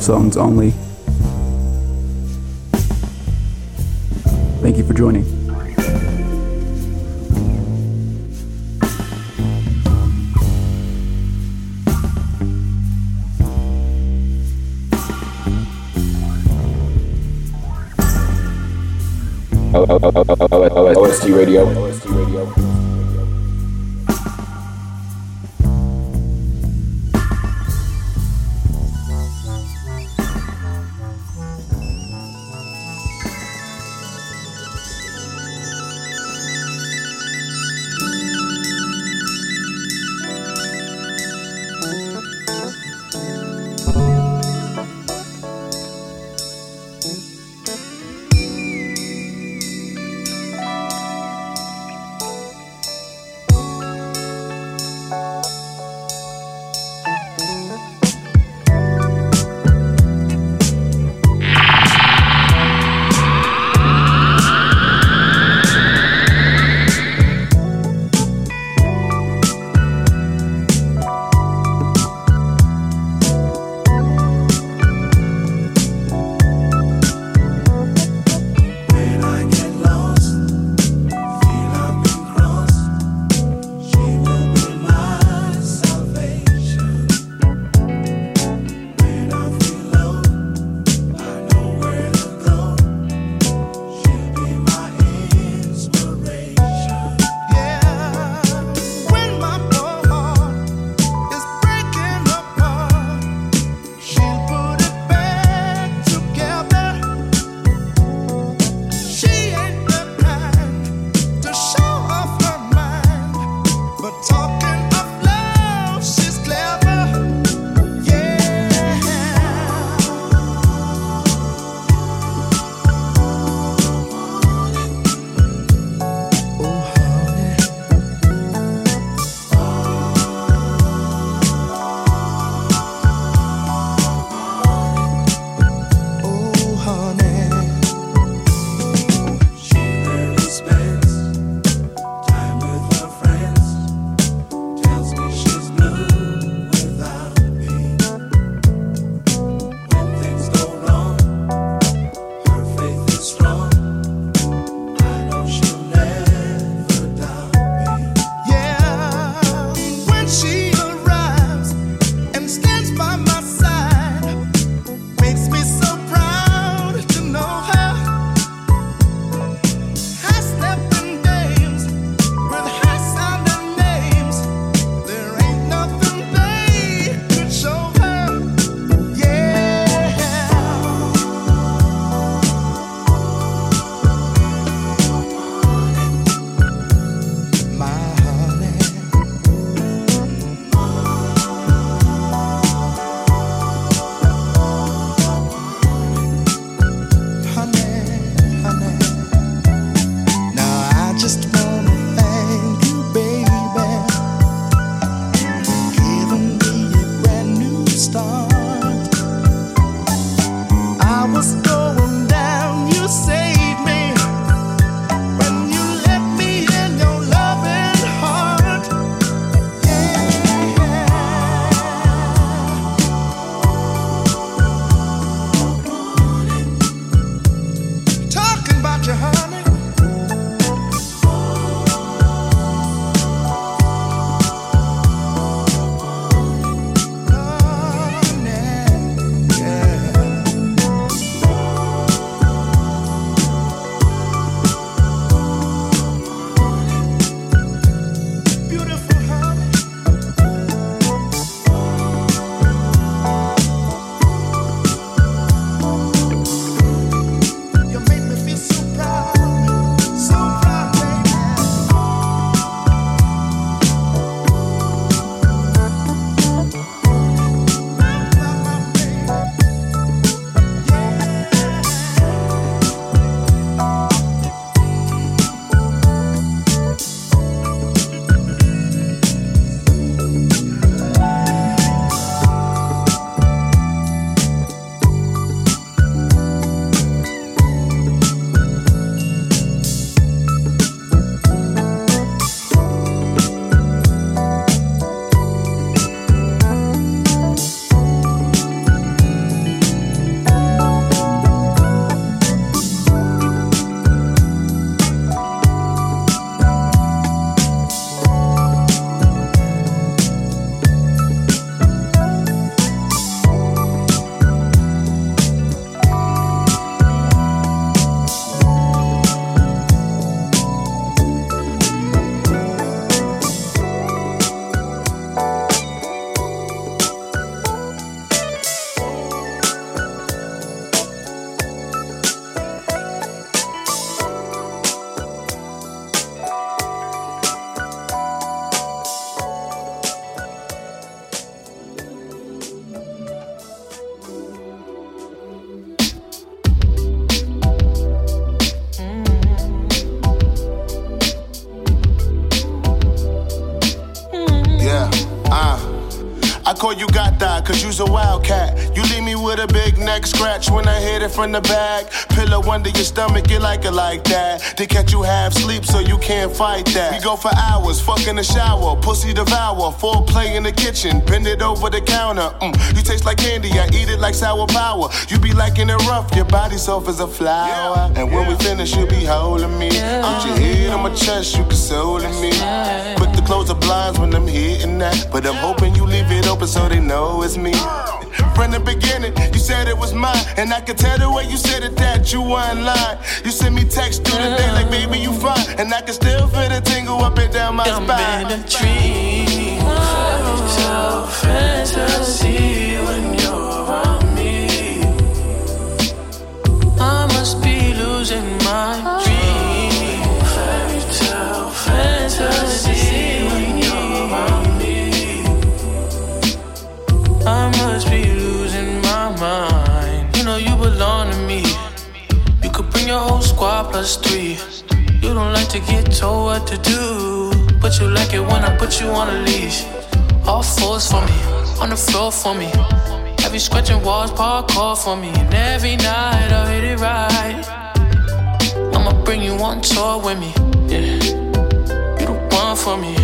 love songs only. Thank you for joining. OST Radio. It from the back. Pillow under your stomach, you like it like that. They catch you half sleep, so you can't fight that. We go for hours, fuck in the shower, pussy devour, full play in the kitchen, bend it over the counter. Mm, you taste like candy, I eat it like sour power. You be liking it rough, your body soft as a flower. And when we finish, you be holding me. Put your head on my chest, you consoling me. Quick to close the blinds when I'm hitting that. But I'm hoping you leave it open so they know it's me. From the beginning, you said it was mine. And I could tell the way you said it that you weren't lying. You sent me text through the day like, baby, you fine. And I can still feel the tingle up and down my I'm spine. in a dream. So fantasy when you're around me. I must be losing my dream. Fairy tale fantasy I must be losing my mind. You know you belong to me. You could bring your whole squad plus three. You don't like to get told what to do, but you like it when I put you on a leash. All fours for me, on the floor for me. Every scratching walls, parkour for me. And every night I hit it right. I'ma bring you on tour with me. Yeah, you the one for me.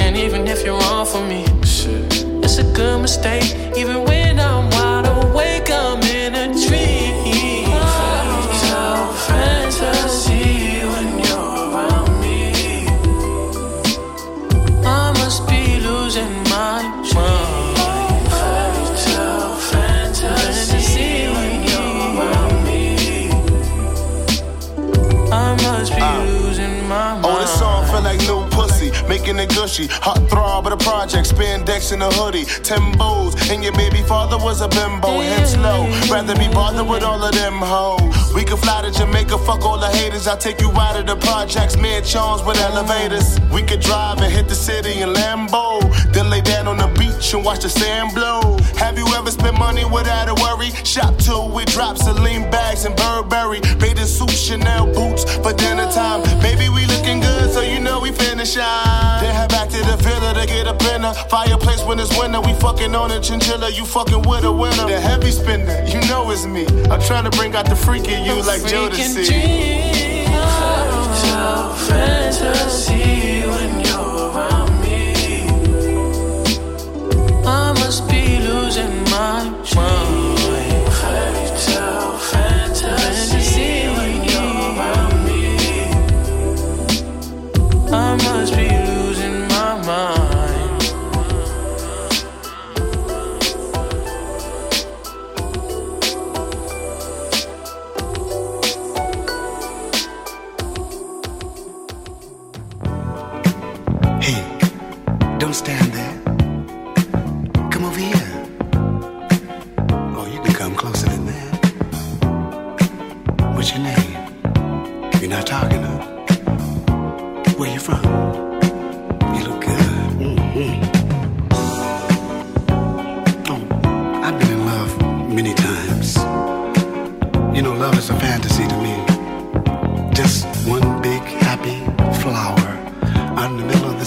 And even if you're wrong for me, shit, a good mistake. Even when I'm wide awake, I'm in a dream. Making it gushy. Hot throb of the project, spandex in a hoodie. Timbos, and your baby father was a bimbo, hence low. Rather be bothered with all of them hoes. We can fly to Jamaica, fuck all the haters. I'll take you out of the projects, mansions with elevators. We could drive and hit the city in Lambo. Then lay down on the beach and watch the sand blow. Have you ever spent money without a worry? Shop till we drop Celine bags and Burberry. Bathing suit, Chanel boots for dinner time. Baby, we looking good, so you know we finna shine. Then head back to the villa to get up in a fireplace when it's winter. We fucking on a chinchilla, you fucking with a winner. The heavy spender, you know it's me. I'm trying to bring out the freak in you like freaking Jodeci. dream. Fairy tale fantasy when you're around me. I must be losing my mind.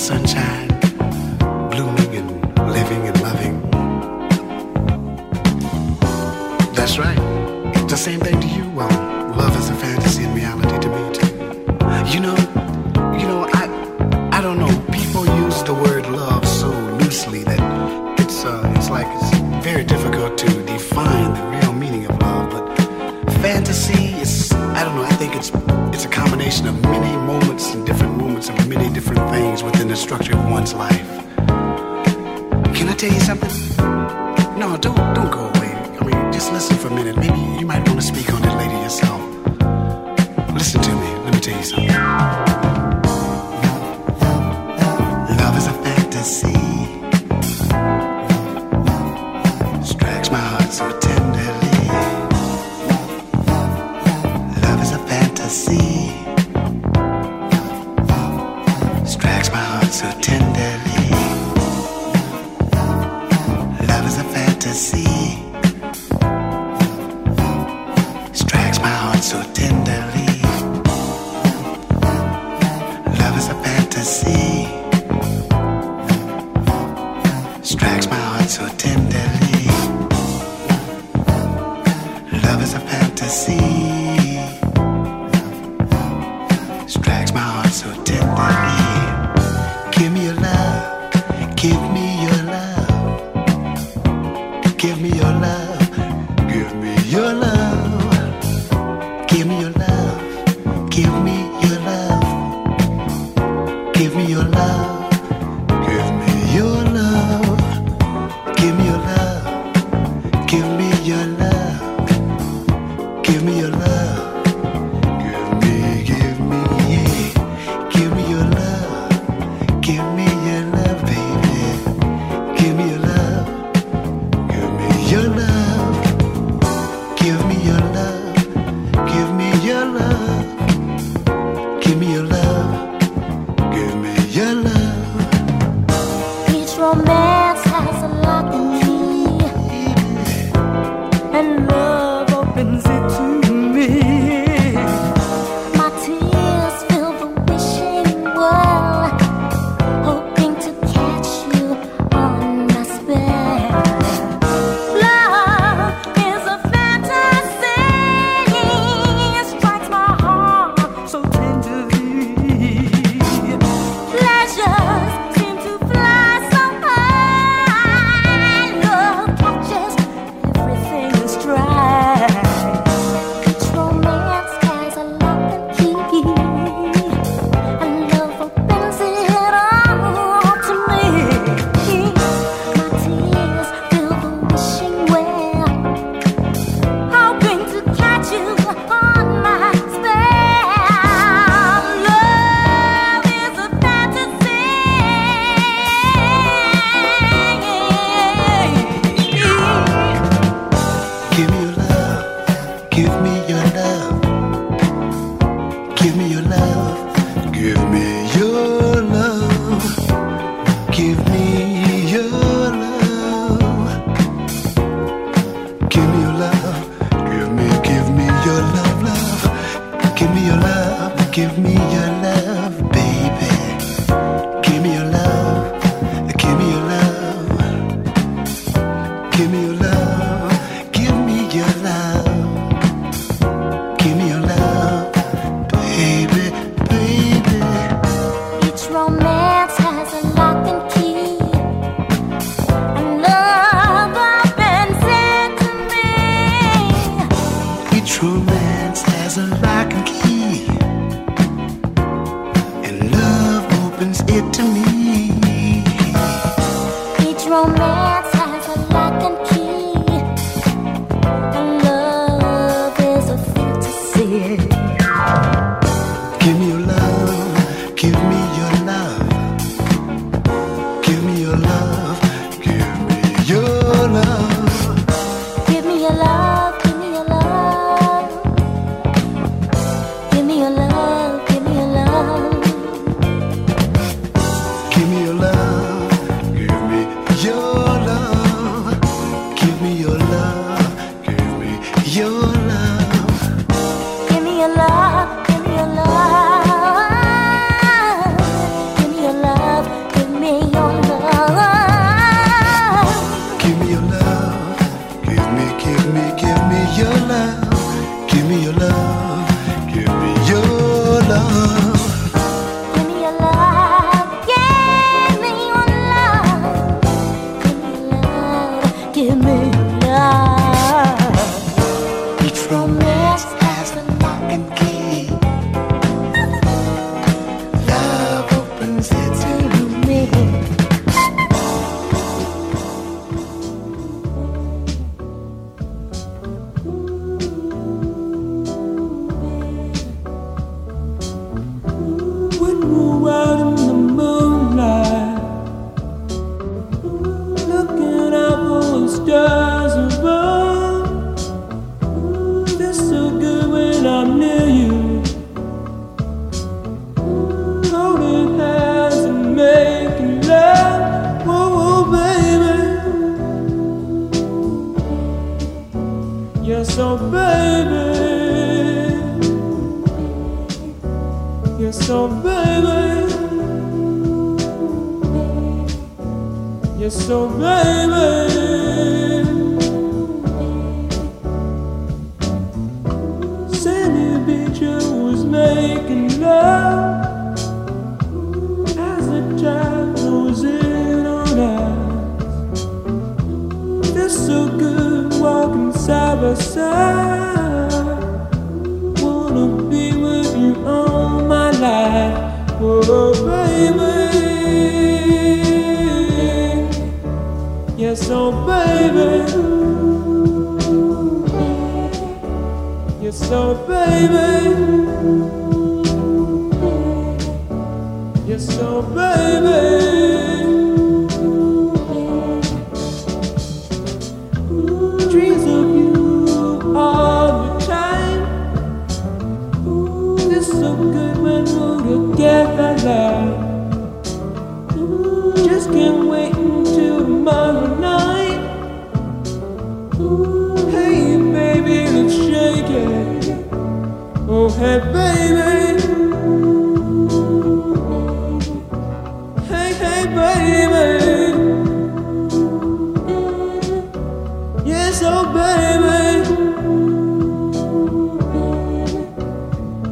Sunshine, blooming and living and loving. That's right. It's the same thing heart so tenderly. Love is a fantasy.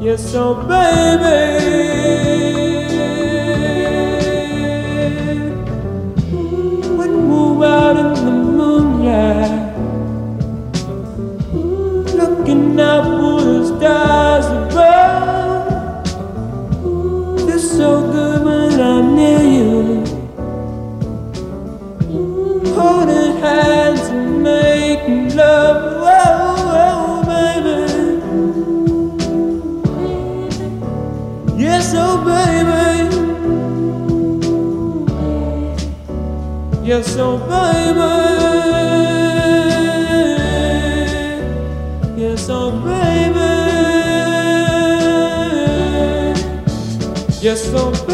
Yes, so baby, we'd move out in the moonlight, looking up for the stars. You're oh, so baby. You're oh, so baby. You're oh, so baby.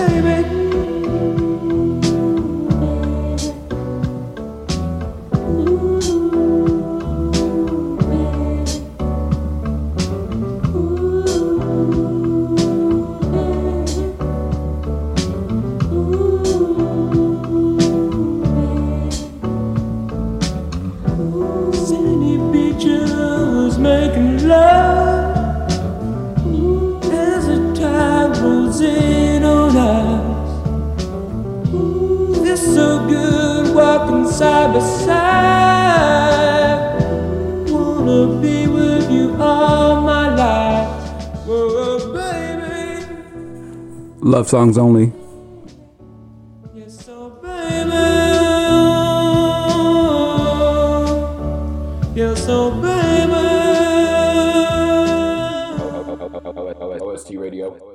Love Songs Only. OST Radio.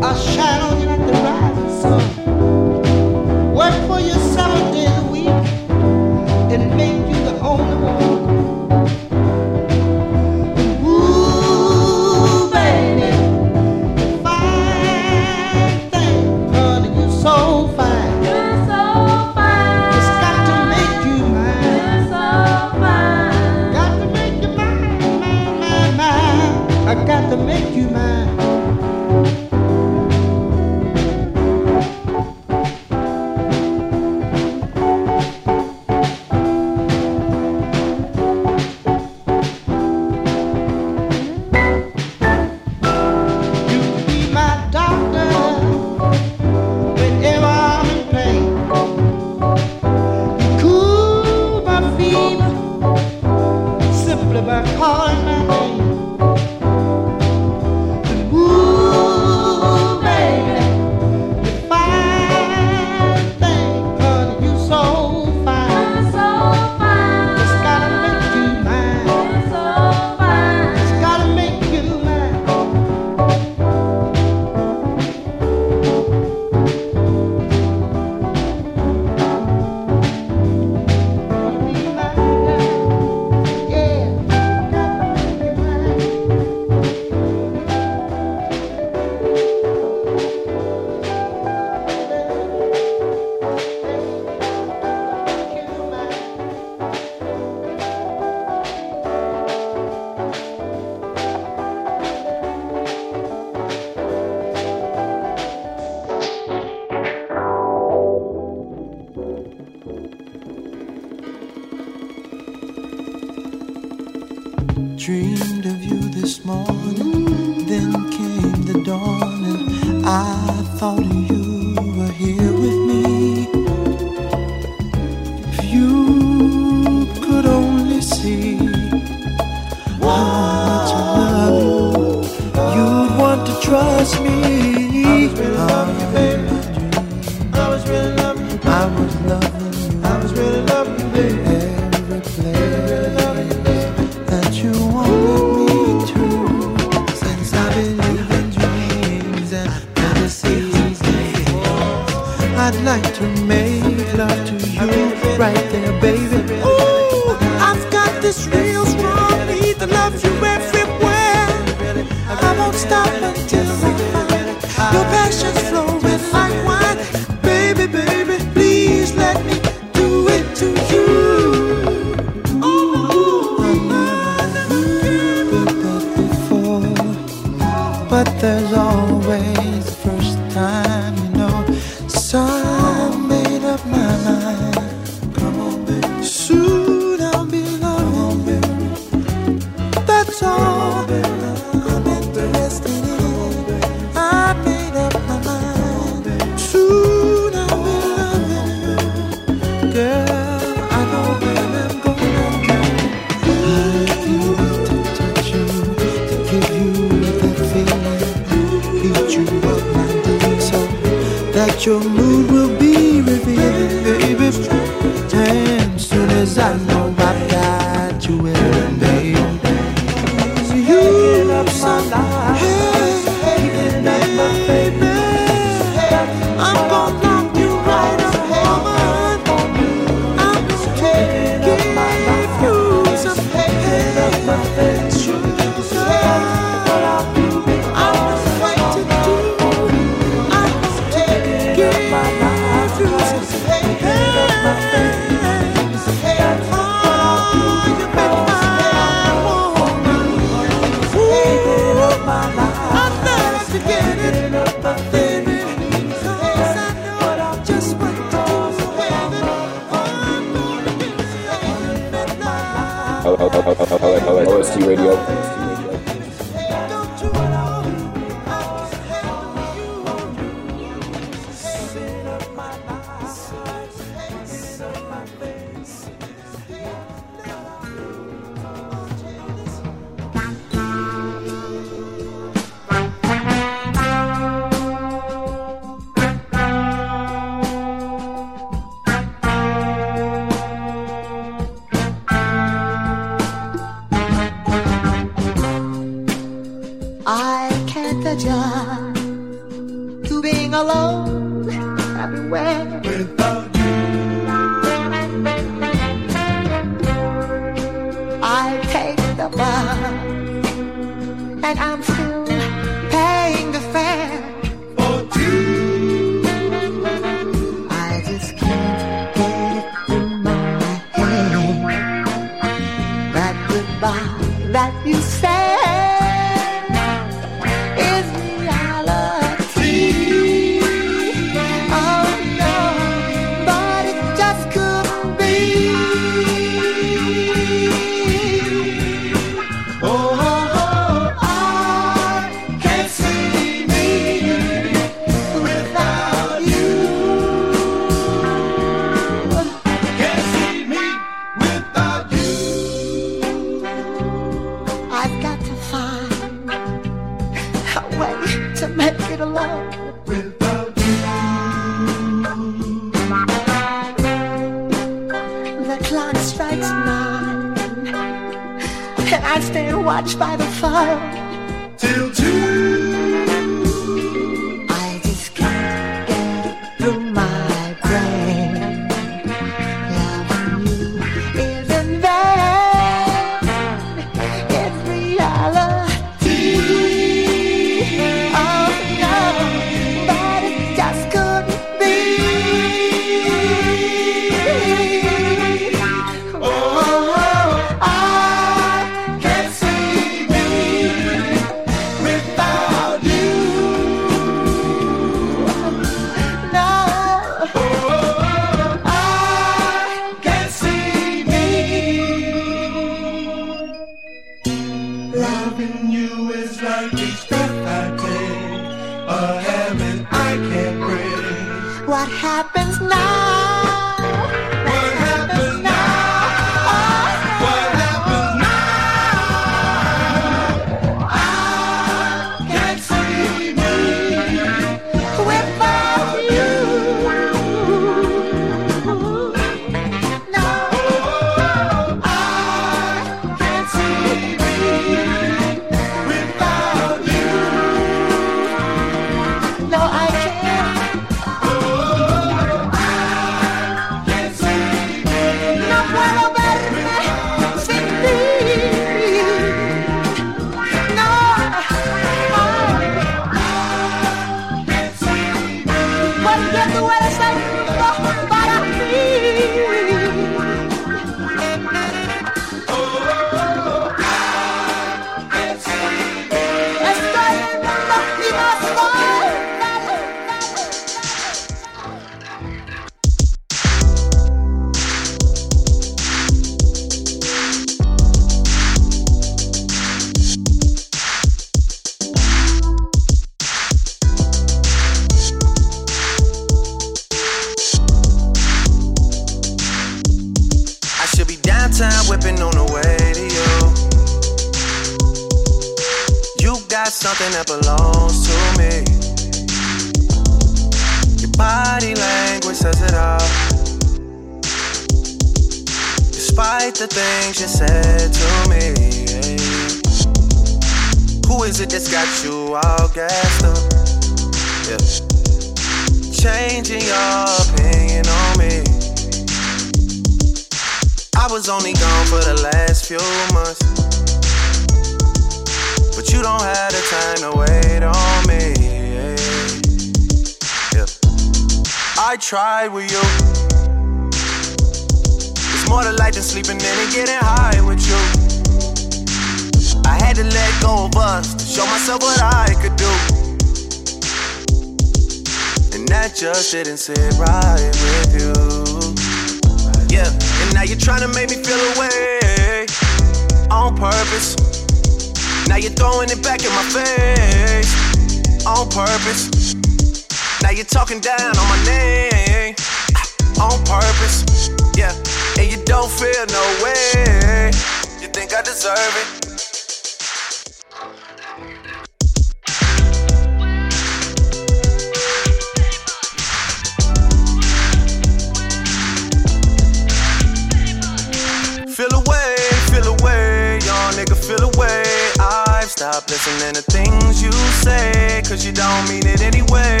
stop listening to things you say, cause you don't mean it anyway.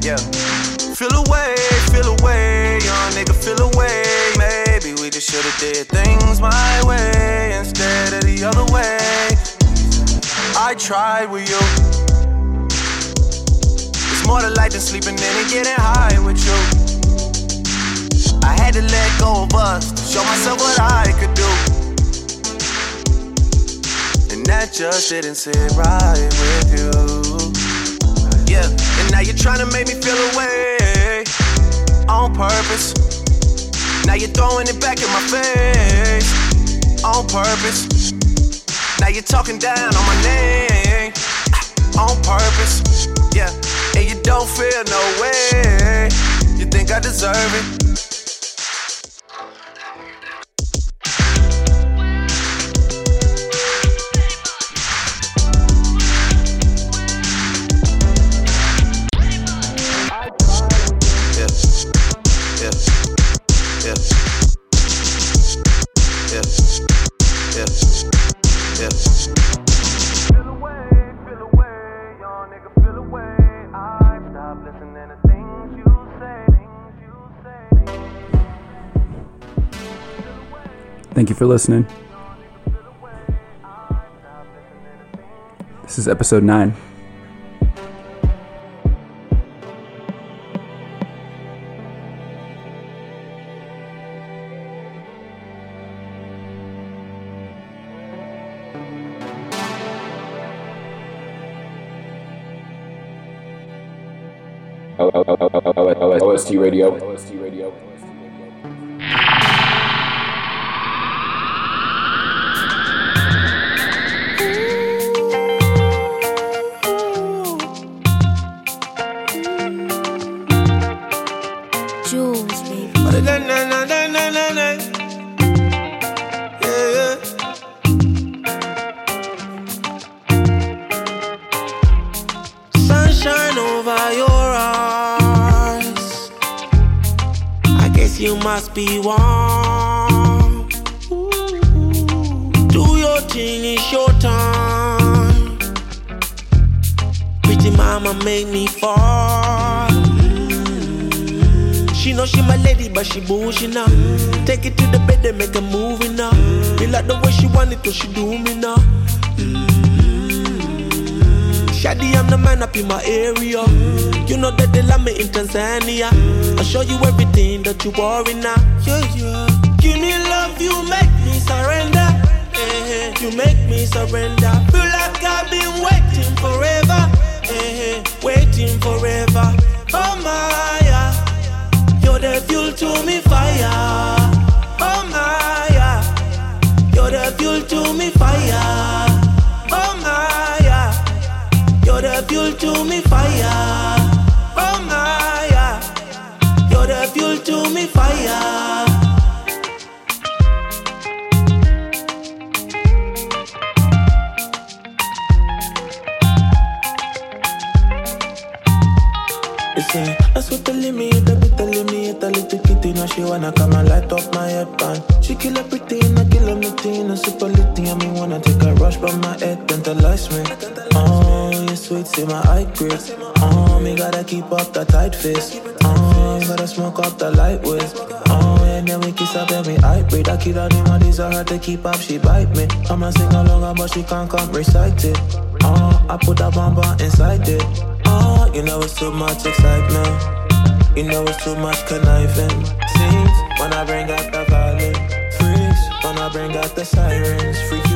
Yeah. Feel away, feel away, young nigga, feel away. Maybe we just should've did things my way instead of the other way. I tried with you. It's more to life than sleeping in and getting high with you. I had to let go of us to show myself what I could do. And that just didn't sit right with you. Yeah, and now you're trying to make me feel away on purpose. Now you're throwing it back in my face on purpose. Now you're talking down on my name on purpose. Yeah, and you don't feel no way. You think I deserve it. Thank you for listening. This is episode 9. OST Radio. OST Radio. Be warm. Do your thing, it's your time. Pretty mama made me fall. She know she my lady, but she bougie now. Take it to the bed and make a movie now. Me like the way she want it, so she do me now. Shady, I'm the man up in my area. Know that they love me in Tanzania. I'll show you everything that you worry now. Yeah, yeah. Give me love, you make me surrender. Eh, eh. You make me surrender. Feel like I've been waiting forever. Eh. Waiting forever. She wanna come and light up my headband. She kill everything, I kill everything, a super litty, and me wanna take a rush by my head, tantalize me. Oh, you sweet, see my eye grip. Oh, me gotta keep up the tight fist. Oh, gotta smoke up the light with. Oh, and then we kiss up and we hybrid. I kill the money's are hard to keep up, she bite me. I'ma sing along, but she can't come recite it. Oh, I put a bomber inside it. Oh, you know it's too much excitement. You know it's too much conniving. I bring out the violence, Freaks when I bring out the sirens. Freak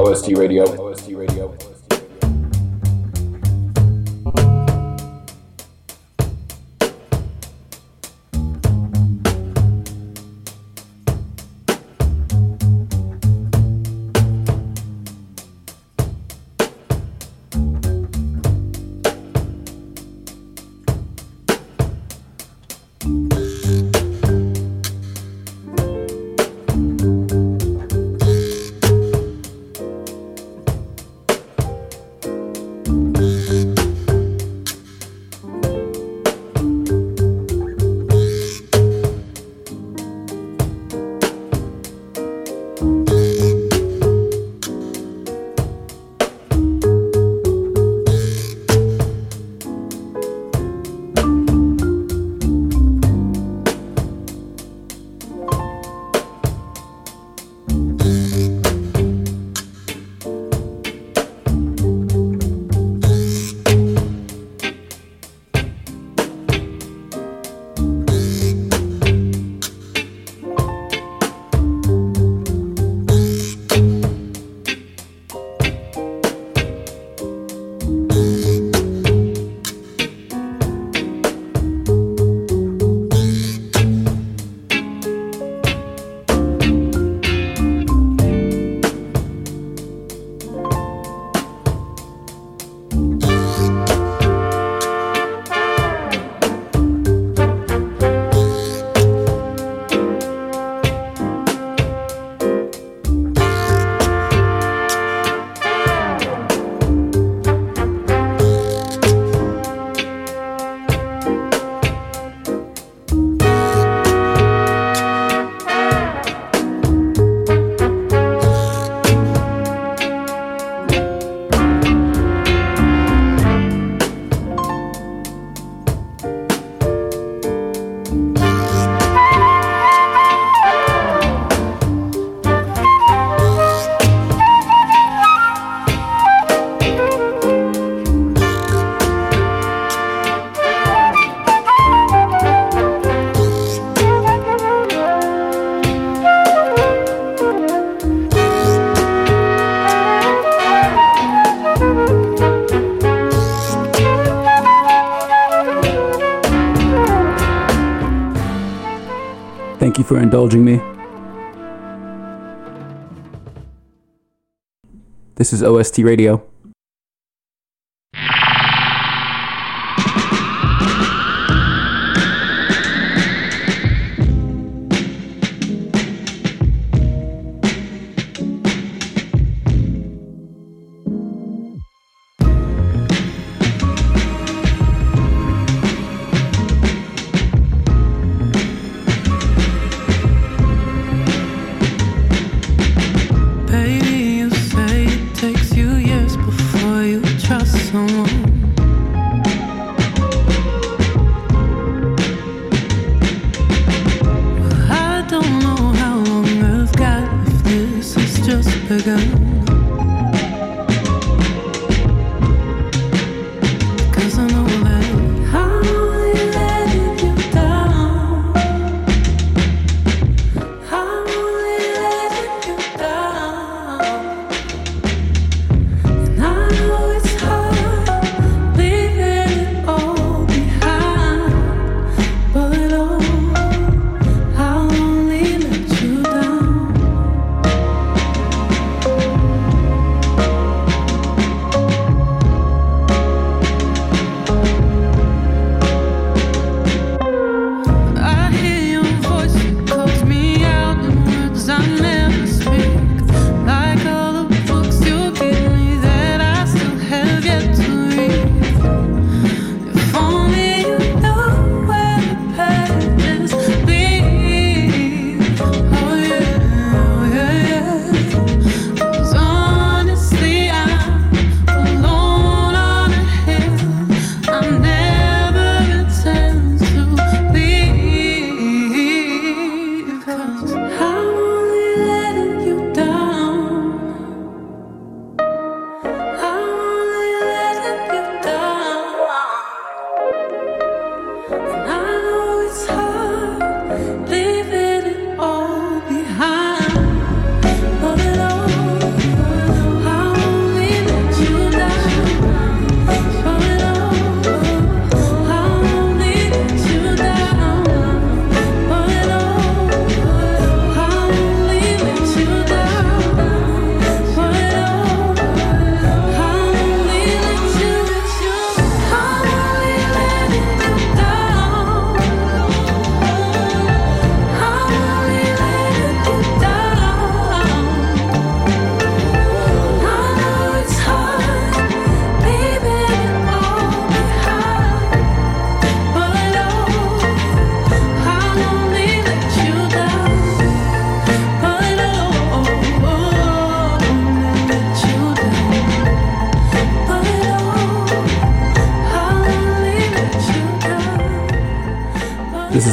OST Radio. for indulging me. This is OST Radio.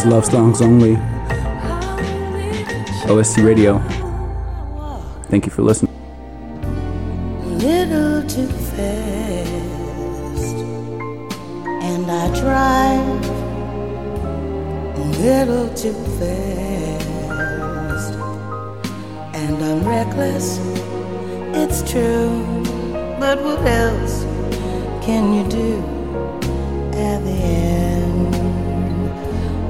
love songs only. OST Radio. Thank you for listening. Little too fast, and I drive little too fast, and I'm reckless. It's true, but what else can you do at the end?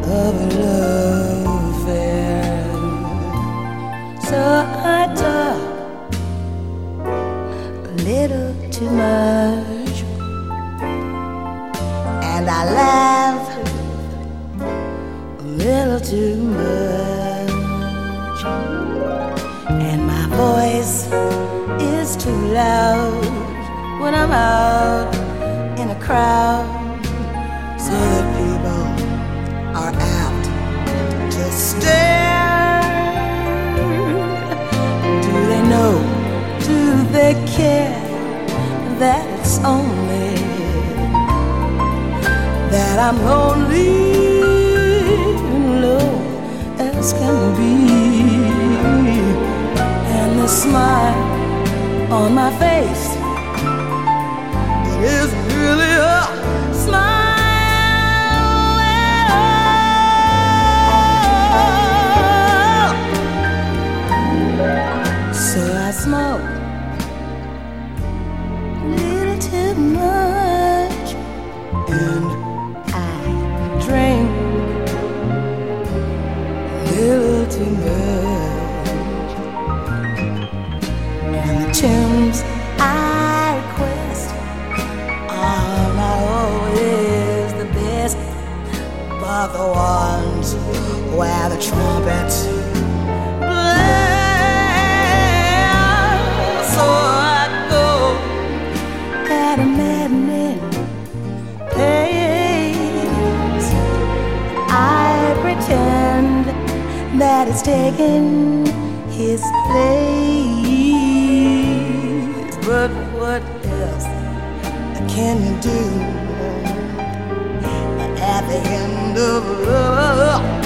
of a love affair. So I talk a little too much, and I laugh a little too much, and my voice is too loud when I'm out in a crowd. it's only that I'm lonely, low as can be, and the smile on my face it is really a smile. So I smoke. taken his place. But what else can you do at the end of love?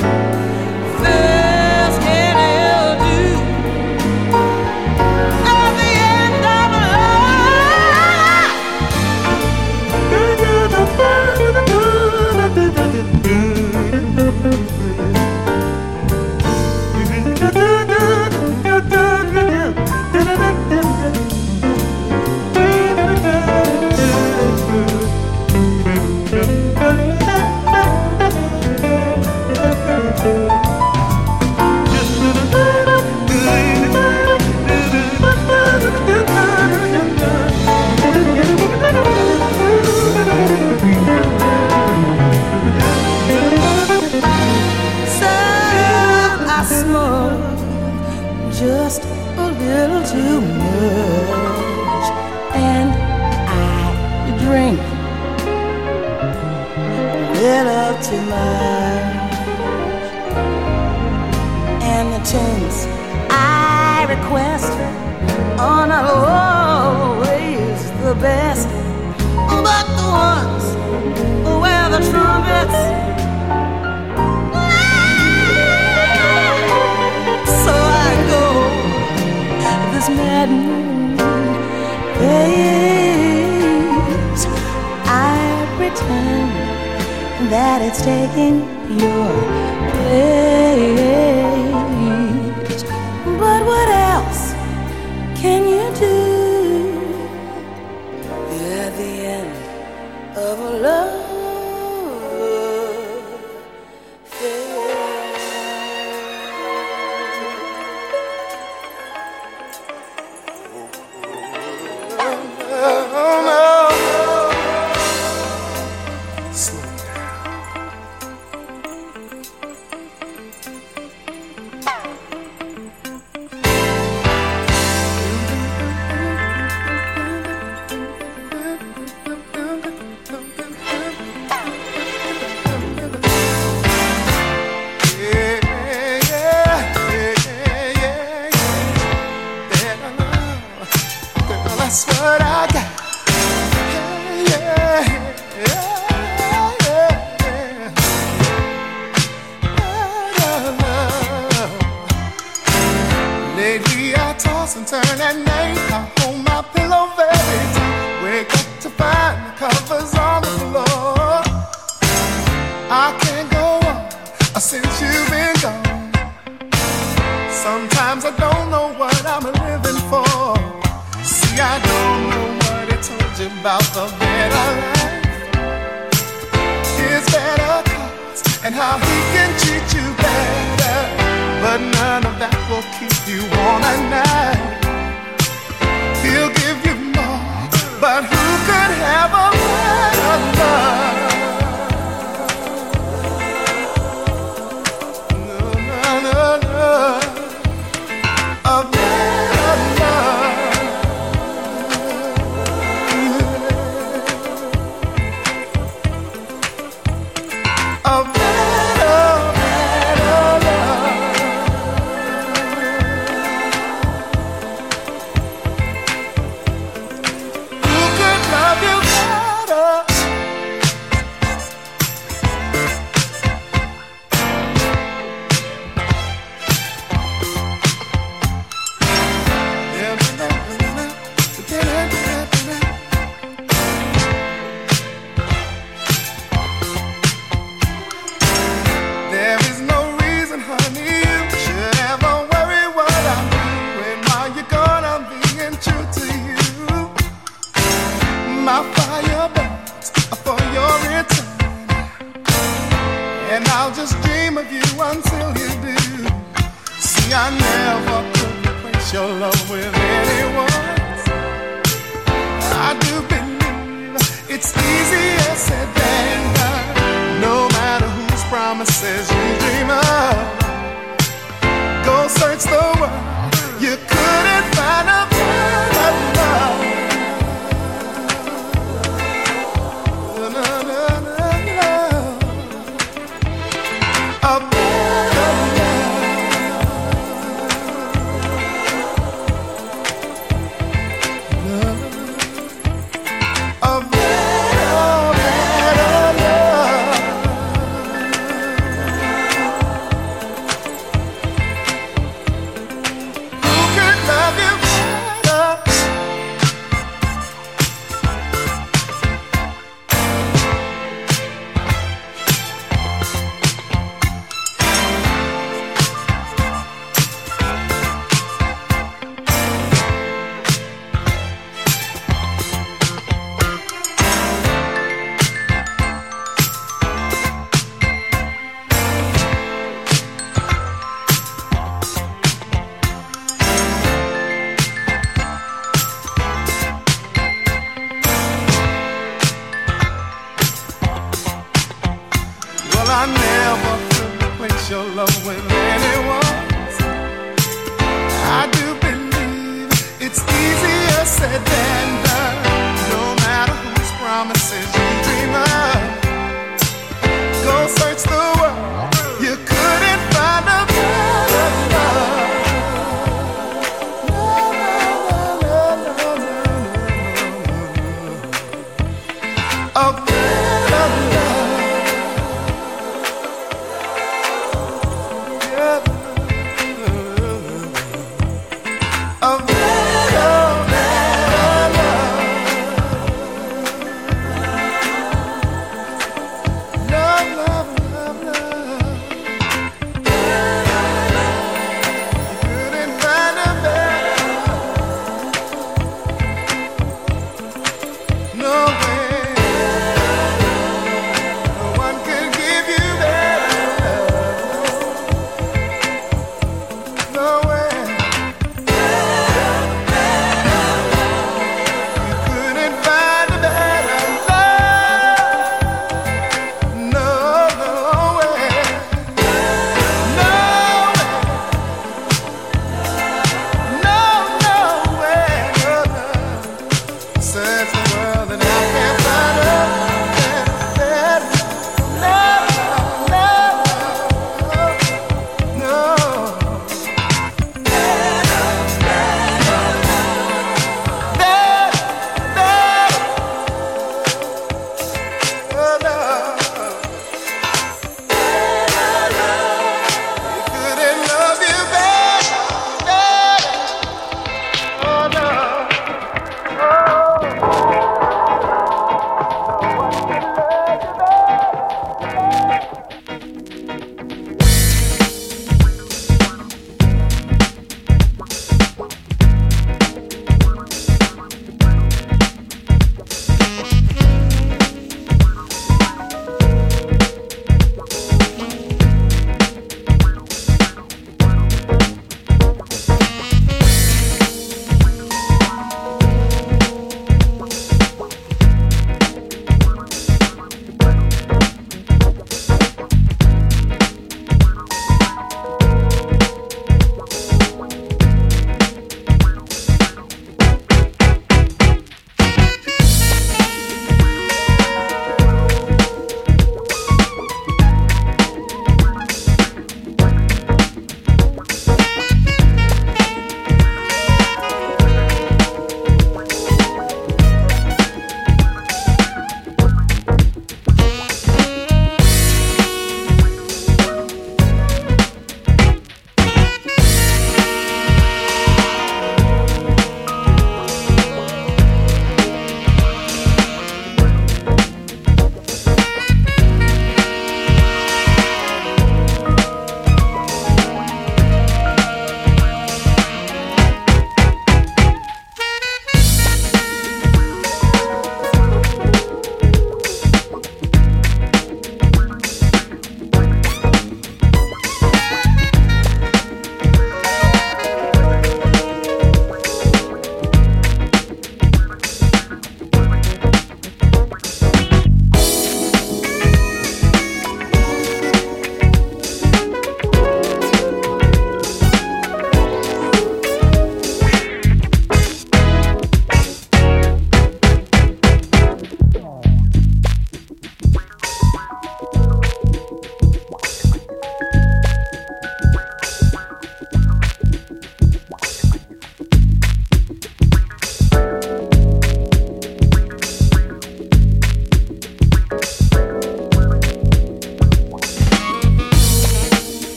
little too much, and I drink a little too much, and the tunes I request are not always the best, but the ones where the trumpets. I pretend that it's taking your place.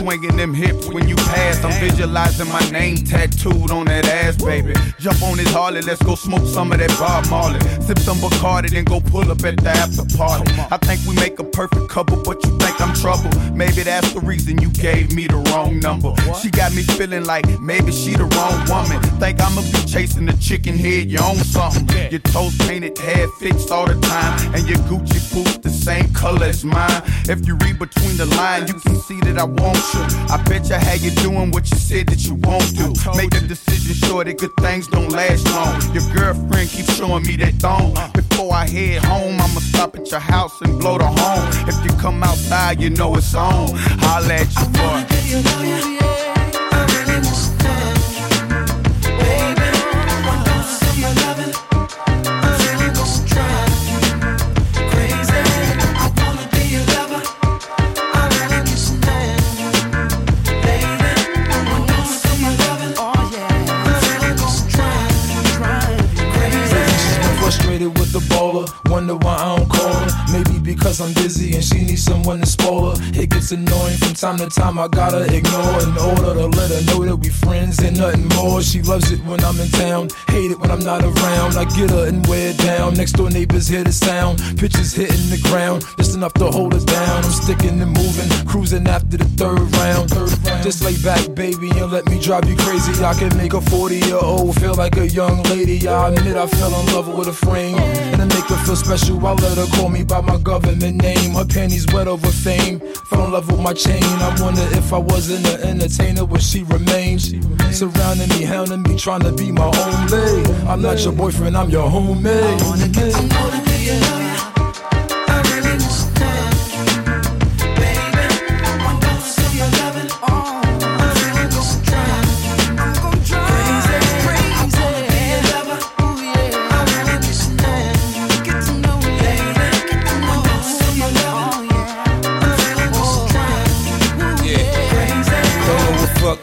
Swinging them hips visualizing my name tattooed on that ass, baby. Jump on this Harley, let's go smoke some of that Bob Marley. Sip some Bacardi, then go pull up at the after party. I think we make a perfect couple, but you think I'm trouble. Maybe that's the reason you gave me the wrong number. She got me feeling like maybe she the wrong woman. Think I'ma be chasing the chicken head, you own something. Your toes painted, hair fixed all the time, and your Gucci boots the same color as mine. If you read between the lines, you can see that I want you. I bet you how you doing what you said that you won't do. Make a decision sure that good things don't last long. Your girlfriend keeps showing me that thong. Before I head home, I'ma stop at your house and blow the horn. If you come outside, you know it's on. I'll let you, boy. Wonder why I don't because I'm busy and she needs someone to spoil her. It gets annoying from time to time. I gotta ignore in order to let her know that we friends and nothing more. She loves it when I'm in town, hate it when I'm not around. I get her and wear down. Next door neighbors hear the sound. Pitches hitting the ground, just enough to hold us down. I'm sticking and moving, cruising after the third round. Just lay back, baby, and let me drive you crazy. I can make a 40 year old feel like a young lady. I admit I fell in love with a frame. And to make her feel special, I let her call me by my government name. Her panties wet over fame. Fell in love with my chain. I wonder if I wasn't an entertainer, would she remain? Surrounding me, hounding me, trying to be my own. I'm not your boyfriend, I'm your homemade. Don't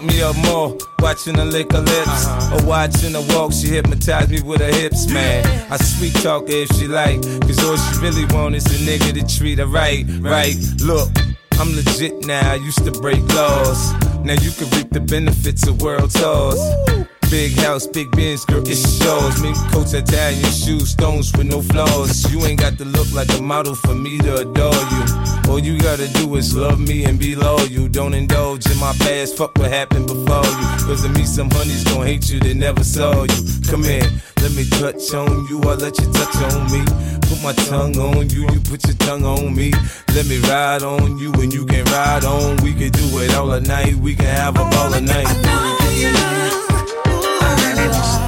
me up more. Watching her lick her lips uh-huh. or watching her walk, she hypnotized me with her hips, man. I sweet talk her if she like, cause all she really want is a nigga to treat her right, right. Look, I'm legit now, I used to break laws. Now you can reap the benefits of world tours. Big house, big Benz, girl, it shows. Me coats, Italian shoes, stones with no flaws. You ain't got to look like a model for me to adore you. All you gotta do is love me and be loyal. You don't indulge in my past, fuck what happened before you. Cause to me, some honeys gon' hate you that never saw you. Come here, let me touch on you, I'll let you touch on me. Put my tongue on you, you put your tongue on me. Let me ride on you and you can ride on. We can do it all night, we can have a ball of night. Ush.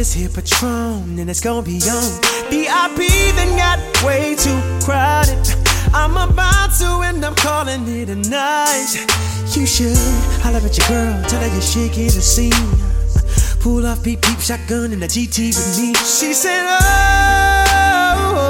This here Patron, and it's gonna be on. VIP then got way too crowded. I'm about to end up calling it a night. You should holler at your girl, tell her you're shaking the scene. Pull off beep beep shotgun in the GT with me. She said, Oh,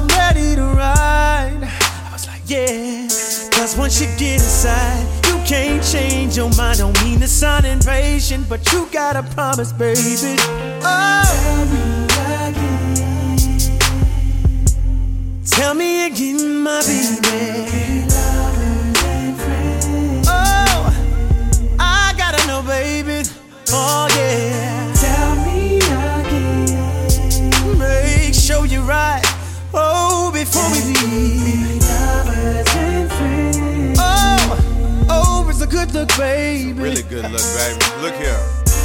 I'm ready to ride. I was like, Yeah. Cause once you get inside, you can't change your mind. Don't mean to sound impatient, but you gotta promise, baby. Oh. Tell me again. Tell me again, my baby. Oh, I gotta know, baby. Oh yeah. Tell me again. Make sure you're right. Oh, before we leave. Oh, oh, it's a good look, baby. Really good look, baby. Look here.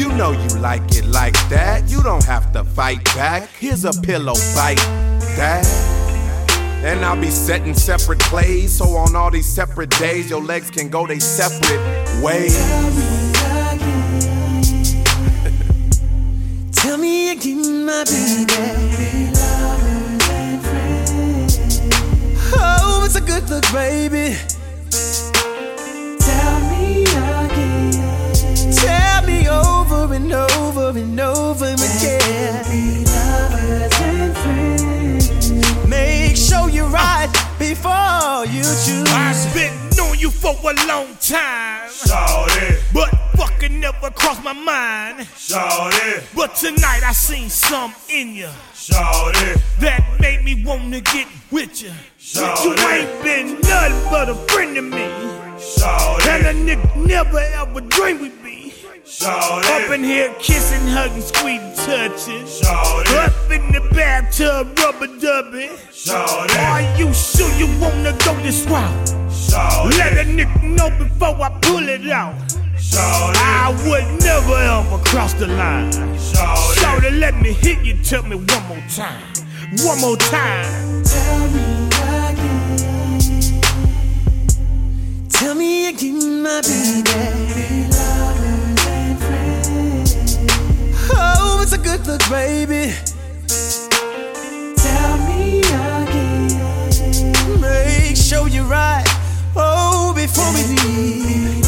You know you like it like that. You don't have to fight back. Here's a pillow fight that. And I'll be setting separate plays. So on all these separate days, your legs can go they separate ways. Tell me again, my baby. Oh, it's a good look, baby. Tell me again. Tell me over and over and over again. Be Make sure you're right before you choose. I've been knowing you for a long time. Shawty. But fucking never crossed my mind. Shawty. But tonight I seen some in you. Shawty. That made me wanna get with you. Shawty. You ain't been nothing but a friend to me. Shawty. And a nigga never ever dreamed we'd be. Shawty. Up in here kissing, hugging, squeezing, touching. Shawty. Up in the bathtub, rubber dubbing. Shawty. Are you sure you wanna go this route? Shawty. Let a nigga know before I pull it out. Shawty. I would never ever cross the line. Shawty. Shawty, let me hit you. Tell me one more time. One more time. Tell me again. Tell me again, my baby. Oh, it's a good look, baby. Tell me again. Make sure you're right. Oh, before we leave.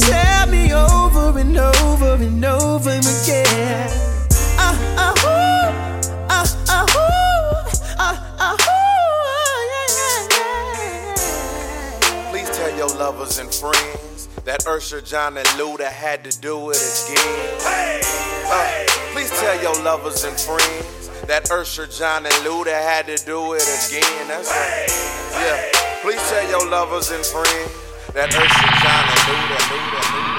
Tell me over and over and over again. Ah, ah, ooh. Ah, ah, ooh. Ah, ah, ooh. Please tell your lovers and friends that Usher, Jon, and Luda had to do it again. Hey, Uh, please tell your lovers and friends that Usher, Jon, and Luda had to do it again. That's right. Yeah. Please tell your lovers and friends that Usher, Jon, and Luda, Luda, Luda, Luda.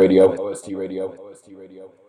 OST Radio. OST Radio.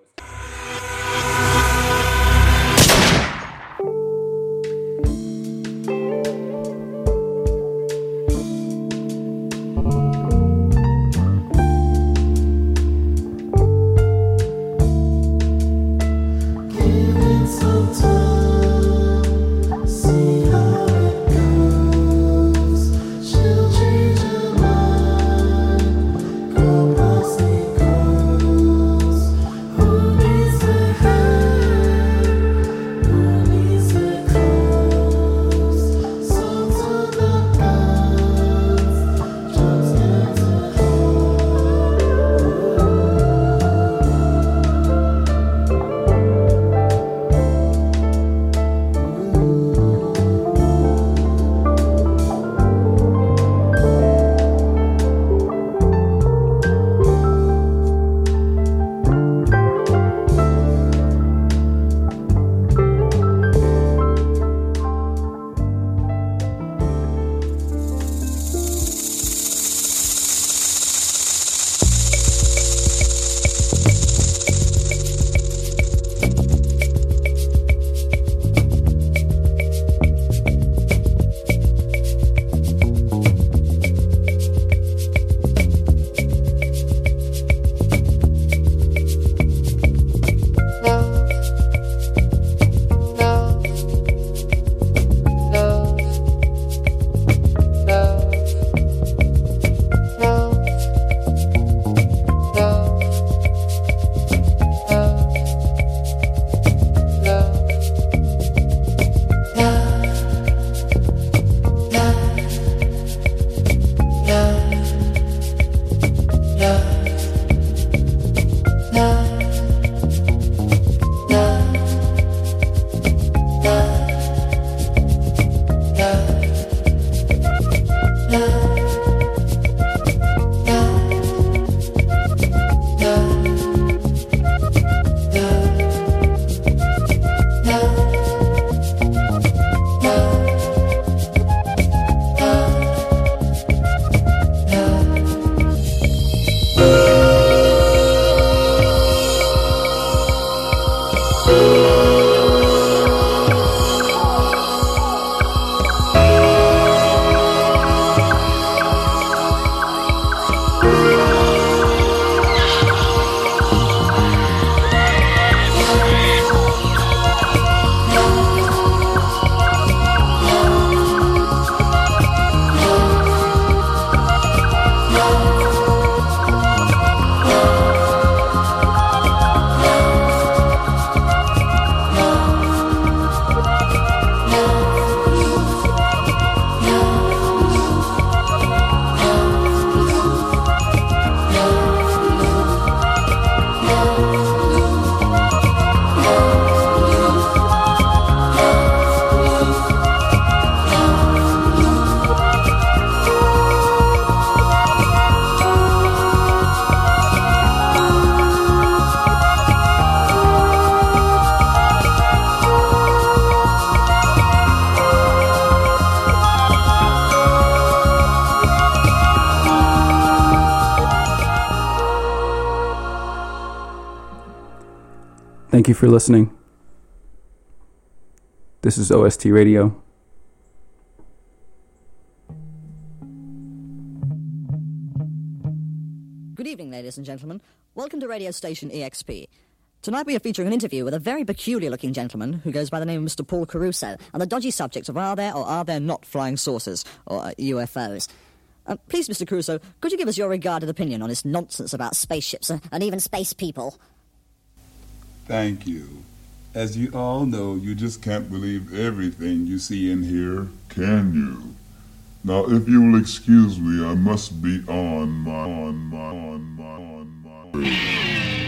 You for listening. This is OST Radio. Good evening, ladies and gentlemen. Welcome to radio station EXP. Tonight we are featuring an interview with a very peculiar looking gentleman who goes by the name of Mr. Paul Caruso on the dodgy subject of are there or are there not flying saucers, or uh, UFOs. Uh, please, Mr. Caruso, could you give us your regarded opinion on this nonsense about spaceships uh, and even space people? Thank you. As you all know, you just can't believe everything you see and hear, can you? Now, if you will excuse me, I must be on my, on my, on my, on my.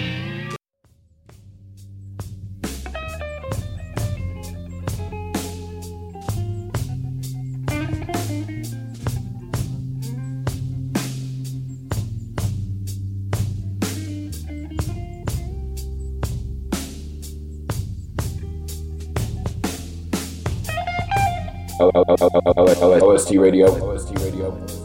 OST Radio. OST Radio.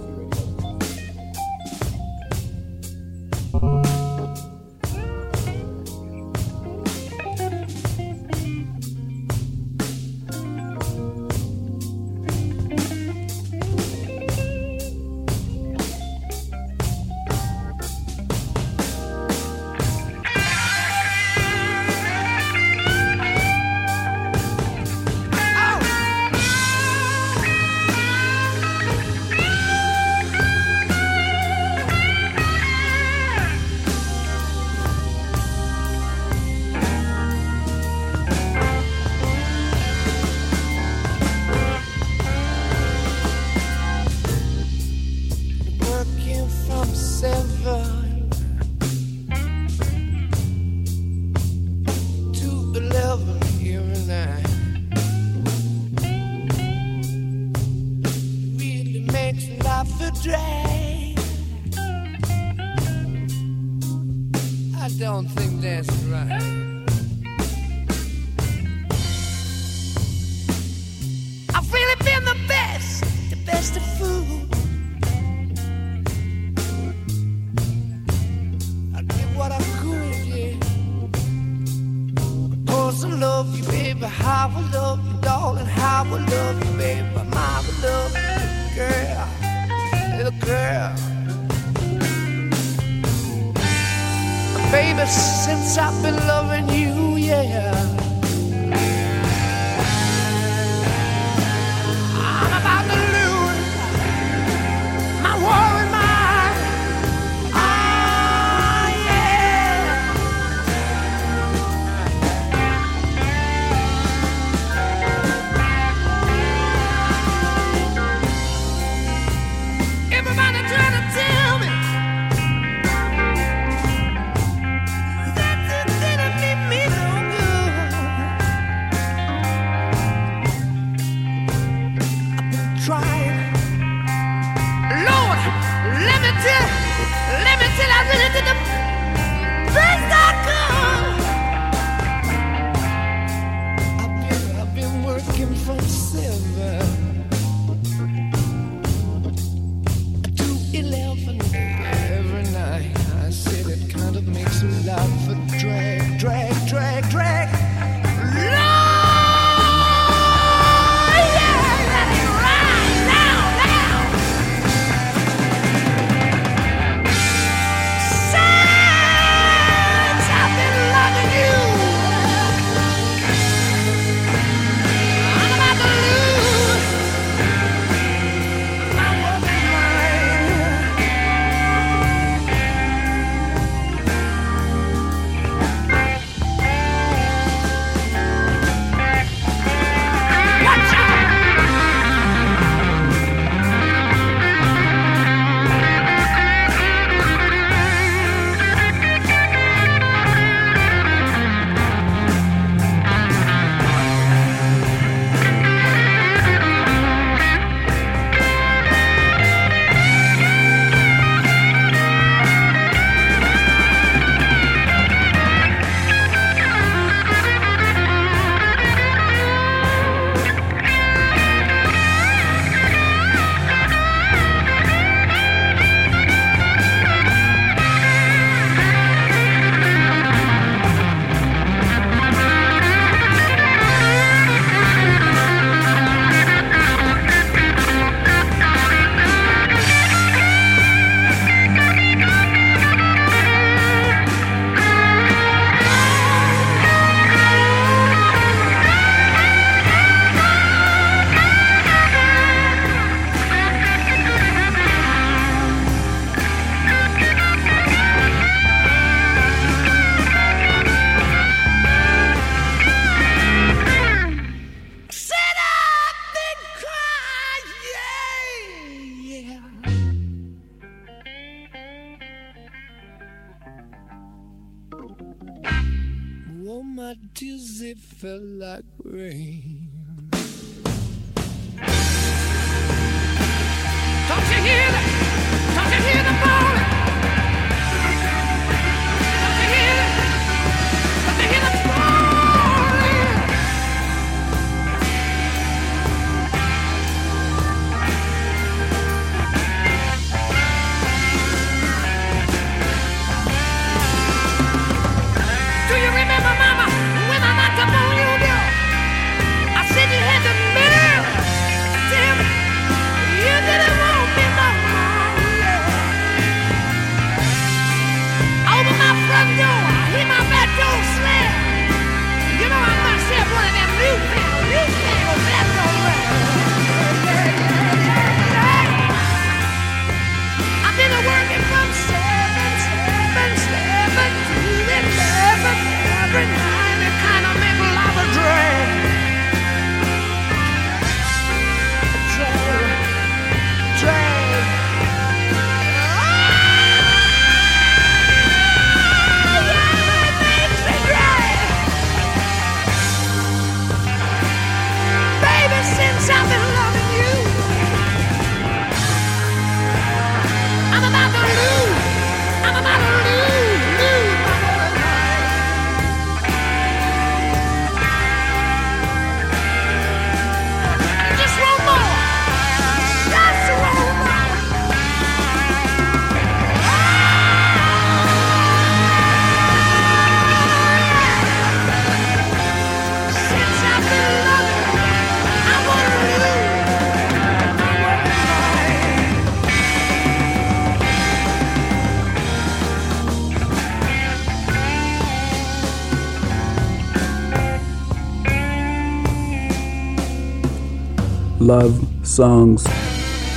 Love songs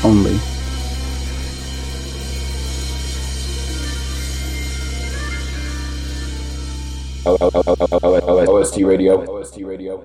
only. OST Radio. OST Radio.